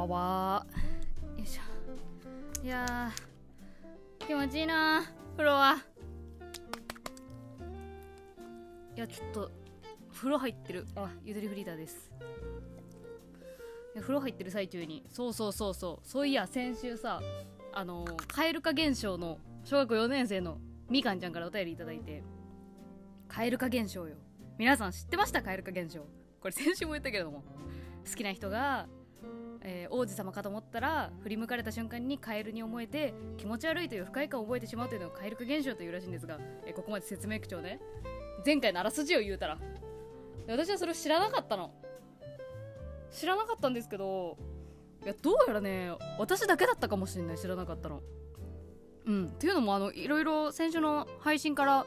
ばんは。よいしょ。いや気持ちいいな。風呂はいやちょっと風呂入ってる。あゆとりフリーターです。いや風呂入ってる最中に。そうそうそうそう。そういや先週さあの、蛙化現象の小学校4年生のみかんちゃんからお便りいただいて。蛙化現象よ。皆さん知ってました？蛙化現象。これ先週も言ったけれども。好きな人が、えー、王子様かと思ったら振り向かれた瞬間にカエルに思えて気持ち悪いという不快感を覚えてしまうというのを蛙化現象というらしいんですが、えー、ここまで説明口調ね前回のあらすじを言うたら。私はそれを知らなかったの。知らなかったんですけどいやどうやらね私だけだったかもしれない。知らなかったの。うん。っていうのもあのいろいろ先週の配信から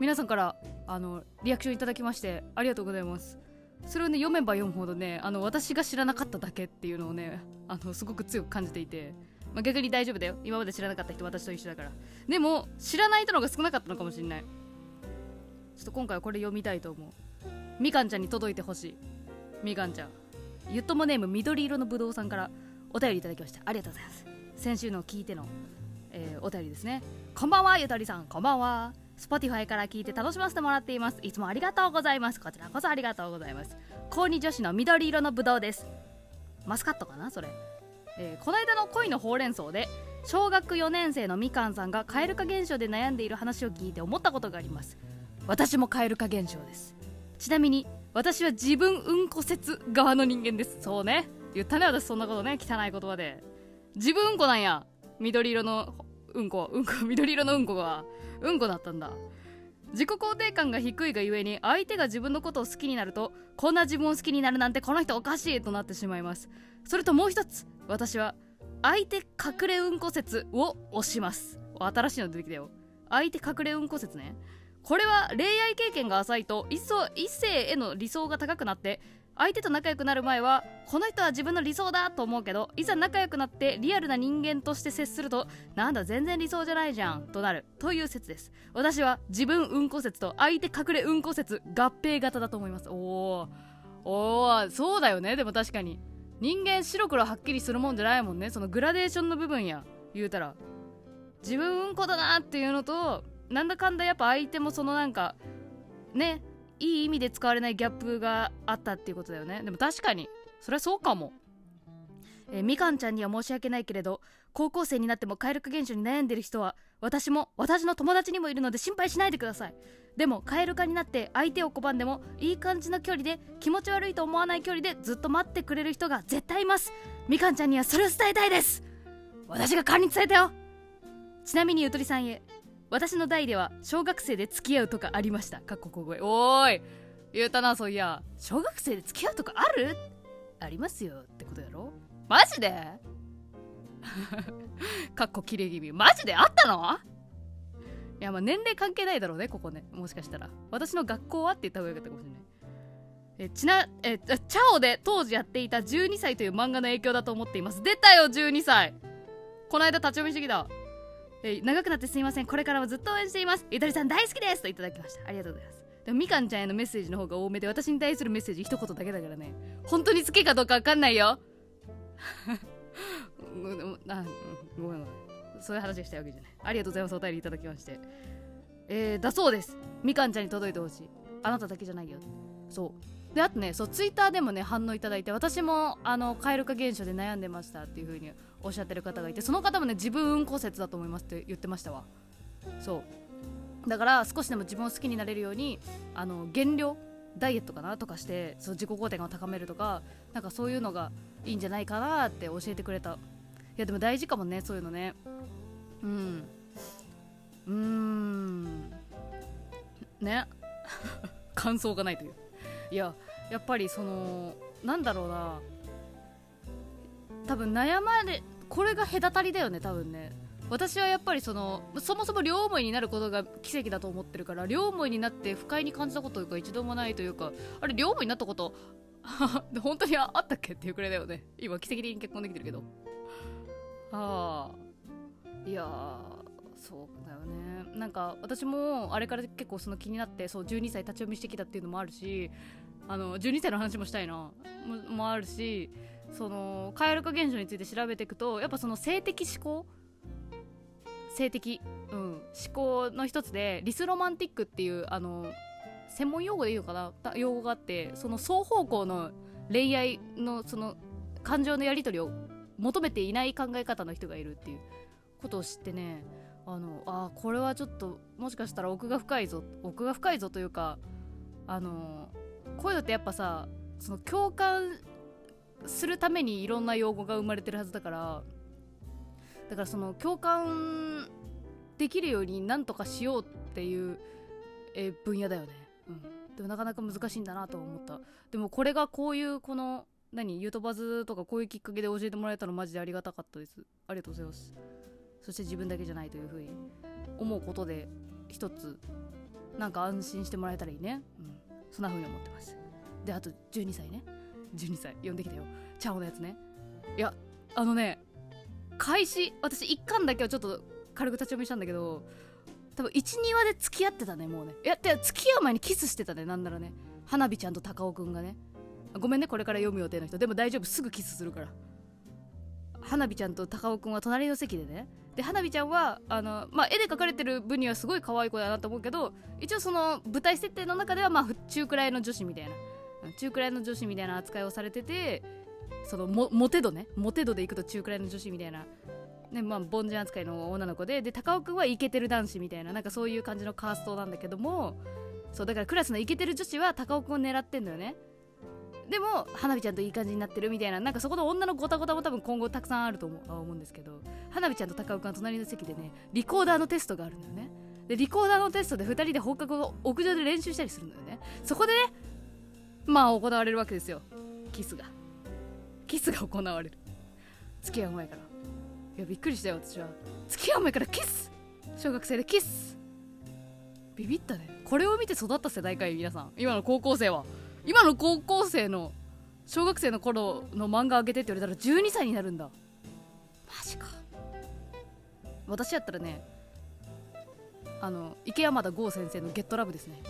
皆さんからあのリアクションいただきましてありがとうございます。それをね読めば読むほどねあの私が知らなかっただけっていうのをねあのすごく強く感じていて、まあ、逆に大丈夫だよ。今まで知らなかった人私と一緒だから。でも知らない人の方が少なかったのかもしれない。ちょっと今回はこれ読みたいと思う。みかんちゃんに届いてほしい。みかんちゃん。ゆっともネーム緑色のぶどうさんからお便りいただきました。ありがとうございます。先週の聞いての、えー、お便りですね。こんばんはゆとりさん。こんばんは。Spotify から聞いて楽しませてもらっています。いつもありがとうございます。こちらこそありがとうございます。高2女子の緑色のぶどうです。マスカットかなそれ、えー、この間の恋のほうれん草で小学4年生のみかんさんが蛙化現象で悩んでいる話を聞いて思ったことがあります。私も蛙化現象です。ちなみに私は自分うんこ説側の人間です。そうね。言ったね私そんなことね。汚い言葉で。自分うんこなんや。緑色のうんこうんこ 緑色のうんこがうんこだったんだ。自己肯定感が低いがゆえに相手が自分のことを好きになるとこんな自分を好きになるなんてこの人おかしいとなってしまいます。それともう一つ私は相手隠れうんこ説を推します。新しいの出てきたよ。相手隠れうんこ説ね。これは恋愛経験が浅いと一層異性への理想が高くなって相手と仲良くなる前はこの人は自分の理想だと思うけどいざ仲良くなってリアルな人間として接するとなんだ全然理想じゃないじゃんとなる。という説です。私は自分うんこ説と相手隠れうんこ説合併型だと思います。おおおーそうだよね。でも確かに。人間白黒はっきりするもんじゃないもんね。そのグラデーションの部分や言うたら。自分うんこだなっていうのとなんだかんだやっぱ相手もそのなんかねいい意味で使われないギャップがあったっていうことだよね。でも確かにそれはそうかも。え、みかんちゃんには申し訳ないけれど高校生になっても快楽現象に悩んでる人は私も私の友達にもいるので心配しないでください。でも蛙化になって相手を拒んでもいい感じの距離で気持ち悪いと思わない距離でずっと待ってくれる人が絶対います。みかんちゃんにはそれを伝えたいです。私が勘に伝えたよ。ちなみにゆとりさんへ私の代では小学生で付き合うとかありました。かっこ小声。おーい。言うたなそういや。小学生で付き合うとかある？ありますよってことやろ？マジで？かっこきれ気味。マジであったの？いやまあ年齢関係ないだろうねここね。もしかしたら。私の学校はって言った方がよかったかもしれない。えちなえチャオで当時やっていた12歳という漫画の影響だと思っています。出たよ12歳。この間立ち読みしてきた。え長くなってすみません。これからもずっと応援しています。ゆとりさん大好きですといただきました。ありがとうございます。でもみかんちゃんへのメッセージの方が多めで私に対するメッセージ一言だけだからね。本当に好きかどうか分かんないよ。ごめんごめん。そういう話したいわけじゃない。ありがとうございます。お便りいただきまして。えー、だそうです。みかんちゃんに届いてほしい。あなただけじゃないよ。そう。であとねそうツイッターでもね反応いただいて私もあの蛙化現象で悩んでましたっていう風におっしゃってる方がいてその方もね自分運行説だと思いますって言ってましたわ。そう。だから少しでも自分を好きになれるようにあの減量ダイエットかなとかしてそう自己肯定感を高めるとかなんかそういうのがいいんじゃないかなって教えてくれた。いやでも大事かもねそういうのね。うん。うーん。ね。感想がないという。いややっぱりそのなんだろうな。多分悩まれこれが隔たりだよね多分ね。私はやっぱりそのそもそも両思いになることが奇跡だと思ってるから両思いになって不快に感じたことが一度もないというかあれ両思いになったこと 本当にあったっけっていうくらいだよね。今奇跡的に結婚できてるけど。ああいやそうだよね。なんか私もあれから結構その気になってそう12歳立ち読みしてきたっていうのもあるしあの12歳の話もしたいな。ももあるしその蛙化現象について調べていくとやっぱその性的思考性的、うん、思考の一つでリスロマンティックっていうあの専門用語でいいのかな？用語があってその双方向の恋愛のその感情のやり取りを求めていない考え方の人がいるっていうことを知ってね。あのあこれはちょっともしかしたら奥が深いぞ奥が深いぞというかあのこういうのってやっぱさその共感するためにいろんな用語が生まれてるはずだからだからその共感できるようになんとかしようっていうえ分野だよね、うん、でもなかなか難しいんだなと思った。でもこれがこういうこの何ユートバズとかこういうきっかけで教えてもらえたのマジでありがたかったです。ありがとうございます。そして自分だけじゃないというふうに思うことで一つなんか安心してもらえたらいいね。うん。そんな風に思ってます。であと12歳ね。12歳。呼んできたよ。チャオのやつね。いやあのね開始私1巻だけはちょっと軽く立ち読みしたんだけど多分12話で付き合ってたねもうね。いやで付き合う前にキスしてたねなんならね。花火ちゃんと高尾くんがね。ごめんねこれから読む予定の人。でも大丈夫すぐキスするから。花火ちゃんと高尾くんは隣の席でね。で花火ちゃんはあの、まあ、絵で描かれてる分にはすごい可愛い子だなと思うけど一応その舞台設定の中ではまあ中くらいの女子みたいな。中くらいの女子みたいな扱いをされててそのモテ度ね。モテ度でいくと中くらいの女子みたいな、ねまあ、凡人扱いの女の子で。で高尾君はイケてる男子みたいな。なんかそういう感じのカーストなんだけども。そうだからクラスのイケてる女子は高尾君を狙ってんのよね。でも花火ちゃんといい感じになってるみたいななんかそこの女のごたごたも多分今後たくさんあると思う思うんですけど花火ちゃんと高尾君は隣の席でねリコーダーのテストがあるんだよね。でリコーダーのテストで2人で放課後屋上で練習したりするんだよね。そこでねまあ行われるわけですよ。キスが。キスが行われる。付き合う前から。いやびっくりしたよ私は。付き合う前からキス。小学生でキス。ビビったね。これを見て育った世代かい皆さん。今の高校生は。今の高校生の小学生の頃の漫画あげてって言われたら12歳になるんだ。マジか。私やったらねあの池山田剛先生の「ゲットラブ」ですね、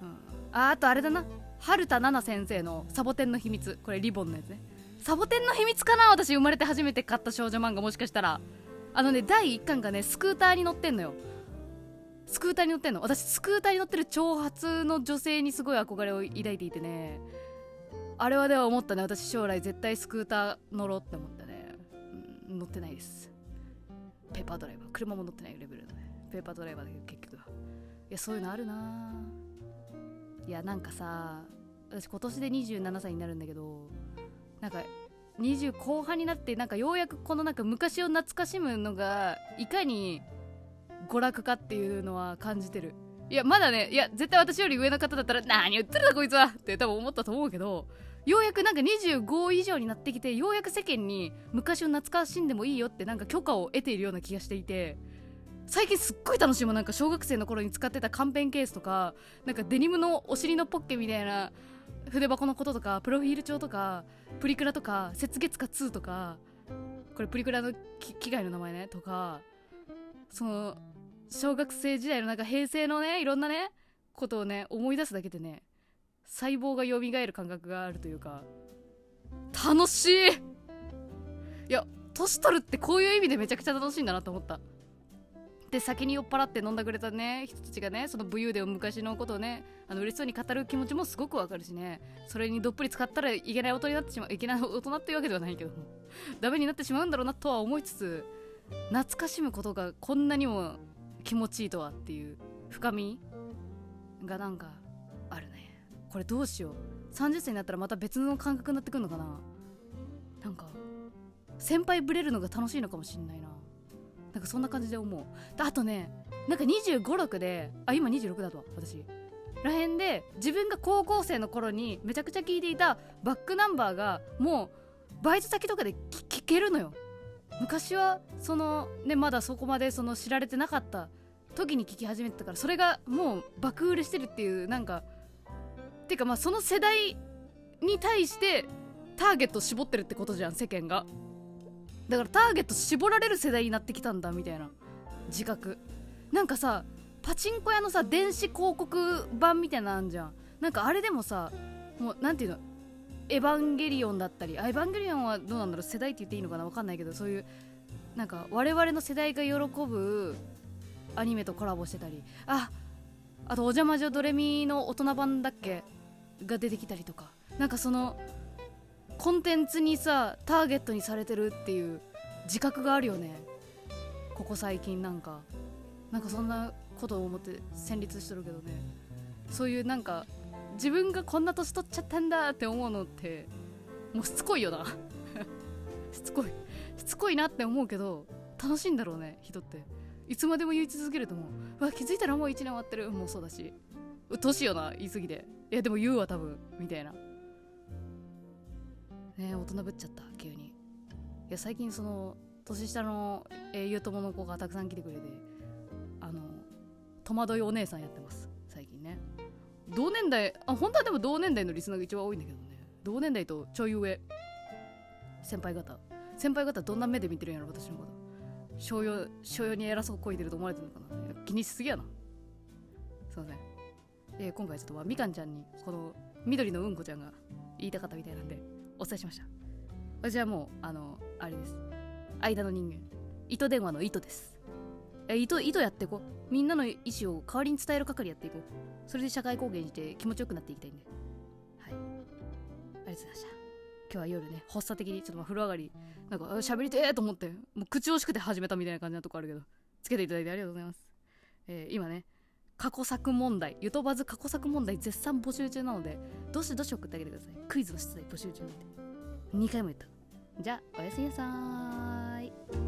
うん、ああとあれだな。春田奈々先生の「サボテンの秘密」これリボンのやつね。サボテンの秘密かな？私生まれて初めて買った少女漫画。もしかしたら。あのね第1巻がねスクーターに乗ってんのよスクーターに乗ってんの？私スクーターに乗ってる長髪の女性にすごい憧れを抱いていてね。あれはでは思ったね。私将来絶対スクーター乗ろうって思ったね、うん、乗ってないです。ペーパードライバー。車も乗ってないレベルだね。ペーパードライバーだけど結局いやそういうのあるな。いやなんかさ私今年で27歳になるんだけどなんか20後半になってなんかようやくこのなんか昔を懐かしむのがいかに娯楽かっていうのは感じてる。いやまだねいや絶対私より上の方だったら何言ってるんだこいつはって多分思ったと思うけどようやくなんか25以上になってきてようやく世間に昔を懐かしんでもいいよってなんか許可を得ているような気がしていて最近すっごい楽しいもん。なんか小学生の頃に使ってたカンペンケースとかなんかデニムのお尻のポッケみたいな筆箱のこととかプロフィール帳とかプリクラとか雪月花2とかこれプリクラの機械の名前ねとかその小学生時代のなんか平成のねいろんなねことをね思い出すだけでね細胞が蘇る感覚があるというか楽しい!いや年取るってこういう意味でめちゃくちゃ楽しいんだなと思った。で先に酔っ払って飲んだくれたね人たちがねその武勇伝を昔のことをねあの嬉しそうに語る気持ちもすごくわかるしねそれにどっぷり使ったらいけない大人になってしまういけない大人っていうわけではないけどもダメになってしまうんだろうなとは思いつつ懐かしむことがこんなにも気持ちいいとはっていう深みがなんかあるね。これどうしよう。30歳になったらまた別の感覚になってくるのかな。なんか先輩ぶれるのが楽しいのかもしんないな。なんかそんな感じで思う。あとねなんか2 5 6であ今26だと私。らへんで自分が高校生の頃にめちゃくちゃ聴いていたバックナンバーがもうバイト先とかで聴けるのよ。昔はそのねまだそこまでその知られてなかった時に聴き始めてたからそれがもう爆売れしてるっていうなんかていうかまあその世代に対してターゲット絞ってるってことじゃん世間が。だからターゲット絞られる世代になってきたんだみたいな自覚。なんかさパチンコ屋のさ電子広告版みたいなのあんじゃん。なんかあれでもさもうなんていうのエヴァンゲリオンだったりエヴァンゲリオンはどうなんだろう世代って言っていいのかな分かんないけどそういうなんか我々の世代が喜ぶアニメとコラボしてたりああと「お邪魔女ドレミ」の大人版だっけが出てきたりとかなんかそのコンテンツにさターゲットにされてるっていう自覚があるよね。ここ最近なんか。なんかそんなことを思って戦慄してるけどね。そういうなんか自分がこんな年取っちゃったんだって思うのってもうしつこいよな。しつこい。しつこいなって思うけど楽しいんだろうね人って。いつまでも言い続けると思う。わ気づいたらもう1年終わってる。もうそうだし。う年よな言い過ぎでいやでも言うわ多分。みたいな。ね大人ぶっちゃった急に。いや最近その年下の、えー、ゆうともの子がたくさん来てくれてあの戸惑いお姉さんやってます。同年代あ本当はでも同年代のリスナーが一番多いんだけどね。同年代とちょい上。先輩方。先輩方どんな目で見てるんやろ私のこと。商用商用に偉そうこいてると思われてるのかな。気にしすぎやな。すいません、えー、今回ちょっとまあみかんちゃんにこの緑のうんこちゃんが言いたかったみたいなんでお伝えしました。私はもうあのあれです。間の人間。糸電話の糸です。糸糸やっていこう。みんなの意思を代わりに伝える係やっていこう。それで社会貢献して気持ちよくなっていきたいんで。はい。ありがとうございました。今日は夜ね発作的にちょっとま風呂上がりなんか喋りてーと思ってもう口惜しくて始めたみたいな感じなとこあるけどつけていただいてありがとうございます、えー、今ね過去作問題ゆとばず過去作問題絶賛募集中なのでどしどし送ってあげてください。クイズの出題募集中なんで。2回も言った。じゃあおやすみなさーい。